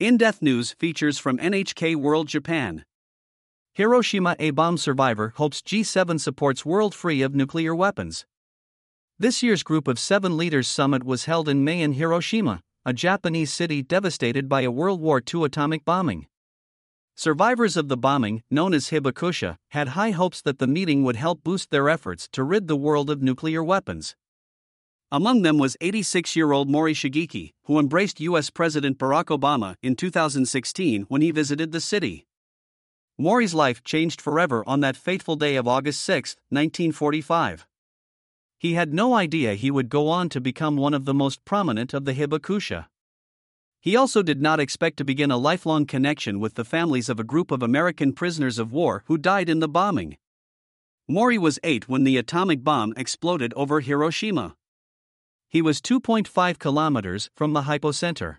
In Depth News features from NHK World Japan. Hiroshima A bomb survivor hopes G7 supports world free of nuclear weapons. This year's Group of Seven Leaders Summit was held in May in Hiroshima, a Japanese city devastated by a World War II atomic bombing. Survivors of the bombing, known as Hibakusha, had high hopes that the meeting would help boost their efforts to rid the world of nuclear weapons. Among them was 86 year old Mori Shigeaki, who embraced U.S. President Barack Obama in 2016 when he visited the city. Mori's life changed forever on that fateful day of August 6, 1945. He had no idea he would go on to become one of the most prominent of the Hibakusha. He also did not expect to begin a lifelong connection with the families of a group of American prisoners of war who died in the bombing. Mori was eight when the atomic bomb exploded over Hiroshima. He was 2.5 kilometers from the hypocenter.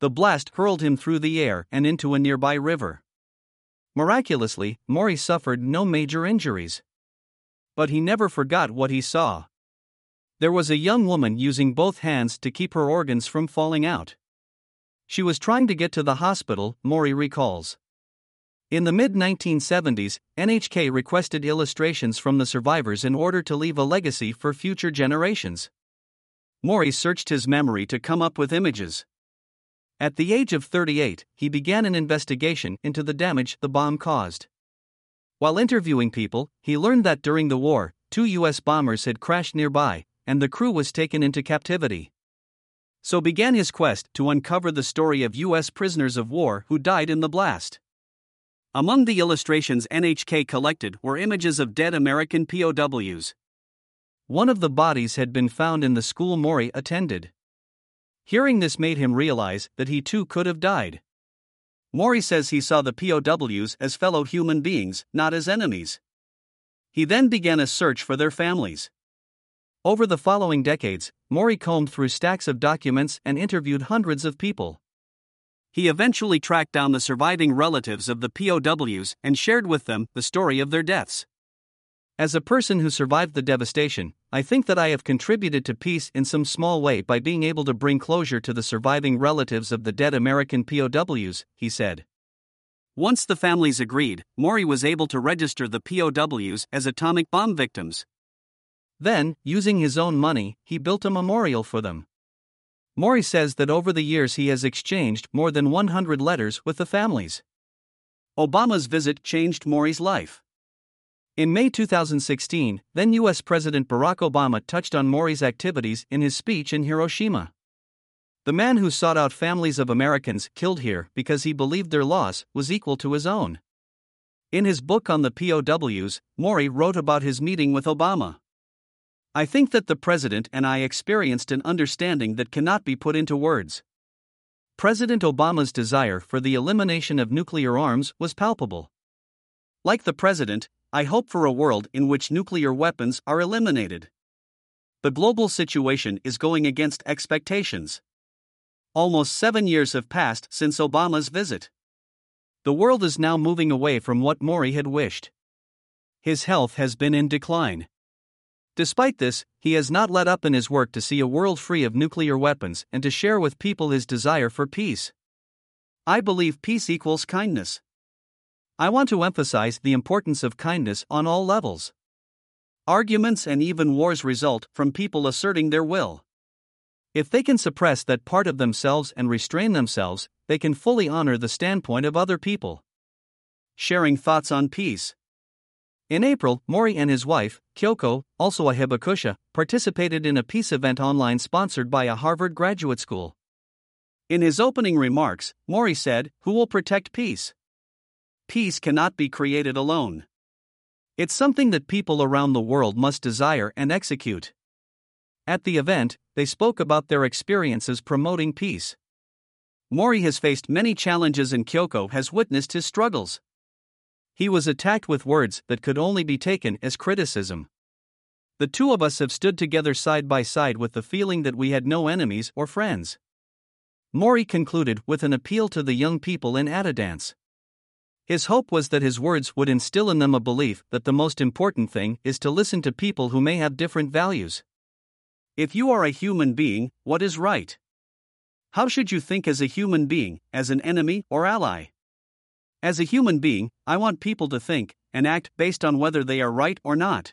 The blast hurled him through the air and into a nearby river. Miraculously, Mori suffered no major injuries. But he never forgot what he saw. There was a young woman using both hands to keep her organs from falling out. She was trying to get to the hospital, Mori recalls. In the mid 1970s, NHK requested illustrations from the survivors in order to leave a legacy for future generations. Mori searched his memory to come up with images. At the age of 38, he began an investigation into the damage the bomb caused. While interviewing people, he learned that during the war, two U.S. bombers had crashed nearby, and the crew was taken into captivity. So began his quest to uncover the story of U.S. prisoners of war who died in the blast. Among the illustrations NHK collected were images of dead American POWs. One of the bodies had been found in the school Mori attended. Hearing this made him realize that he too could have died. Mori says he saw the POWs as fellow human beings, not as enemies. He then began a search for their families. Over the following decades, Mori combed through stacks of documents and interviewed hundreds of people. He eventually tracked down the surviving relatives of the POWs and shared with them the story of their deaths. As a person who survived the devastation, I think that I have contributed to peace in some small way by being able to bring closure to the surviving relatives of the dead American POWs, he said. Once the families agreed, Mori was able to register the POWs as atomic bomb victims. Then, using his own money, he built a memorial for them. Mori says that over the years he has exchanged more than 100 letters with the families. Obama's visit changed Mori's life. In May 2016, then US President Barack Obama touched on Mori's activities in his speech in Hiroshima. The man who sought out families of Americans killed here because he believed their loss was equal to his own. In his book on the POWs, Mori wrote about his meeting with Obama. I think that the President and I experienced an understanding that cannot be put into words. President Obama's desire for the elimination of nuclear arms was palpable. Like the President, I hope for a world in which nuclear weapons are eliminated. The global situation is going against expectations. Almost seven years have passed since Obama's visit. The world is now moving away from what Mori had wished. His health has been in decline. Despite this, he has not let up in his work to see a world free of nuclear weapons and to share with people his desire for peace. I believe peace equals kindness. I want to emphasize the importance of kindness on all levels. Arguments and even wars result from people asserting their will. If they can suppress that part of themselves and restrain themselves, they can fully honor the standpoint of other people. Sharing thoughts on peace. In April, Mori and his wife, Kyoko, also a Hibakusha, participated in a peace event online sponsored by a Harvard graduate school. In his opening remarks, Mori said, Who will protect peace? Peace cannot be created alone. It's something that people around the world must desire and execute. At the event, they spoke about their experiences promoting peace. Mori has faced many challenges and Kyoko has witnessed his struggles. He was attacked with words that could only be taken as criticism. The two of us have stood together side by side with the feeling that we had no enemies or friends. Mori concluded with an appeal to the young people in Attadance. His hope was that his words would instill in them a belief that the most important thing is to listen to people who may have different values. If you are a human being, what is right? How should you think as a human being, as an enemy or ally? As a human being, I want people to think and act based on whether they are right or not.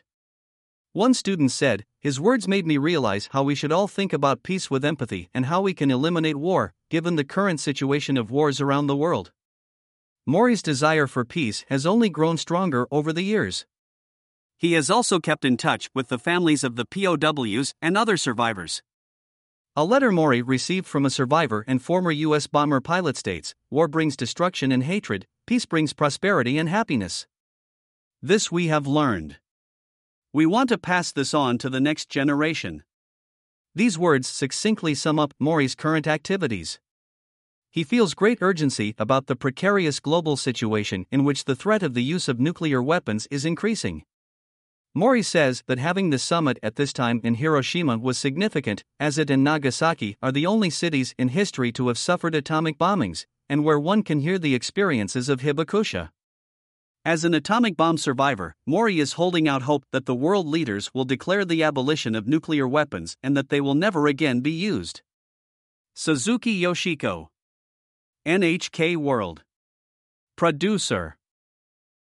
One student said, His words made me realize how we should all think about peace with empathy and how we can eliminate war, given the current situation of wars around the world. Mori's desire for peace has only grown stronger over the years. He has also kept in touch with the families of the POWs and other survivors. A letter Mori received from a survivor and former U.S. bomber pilot states War brings destruction and hatred, peace brings prosperity and happiness. This we have learned. We want to pass this on to the next generation. These words succinctly sum up Mori's current activities. He feels great urgency about the precarious global situation in which the threat of the use of nuclear weapons is increasing. Mori says that having the summit at this time in Hiroshima was significant, as it and Nagasaki are the only cities in history to have suffered atomic bombings, and where one can hear the experiences of Hibakusha. As an atomic bomb survivor, Mori is holding out hope that the world leaders will declare the abolition of nuclear weapons and that they will never again be used. Suzuki Yoshiko, NHK World. Producer